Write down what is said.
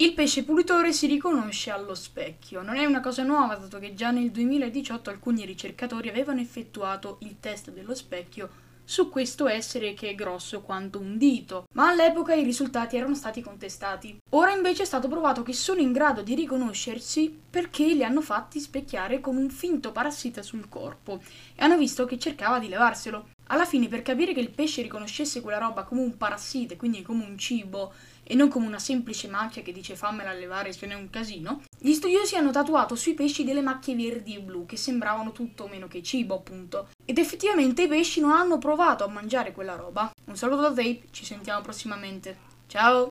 Il pesce pulitore si riconosce allo specchio. Non è una cosa nuova, dato che già nel 2018 alcuni ricercatori avevano effettuato il test dello specchio su questo essere che è grosso quanto un dito, ma all'epoca i risultati erano stati contestati. Ora invece è stato provato che sono in grado di riconoscersi perché li hanno fatti specchiare come un finto parassita sul corpo e hanno visto che cercava di levarselo. Alla fine, per capire che il pesce riconoscesse quella roba come un parassita, quindi come un cibo, e non come una semplice macchia che dice fammela levare se ne è un casino, gli studiosi hanno tatuato sui pesci delle macchie verdi e blu che sembravano tutto meno che cibo, appunto. Ed effettivamente i pesci non hanno provato a mangiare quella roba. Un saluto da Tape, ci sentiamo prossimamente. Ciao!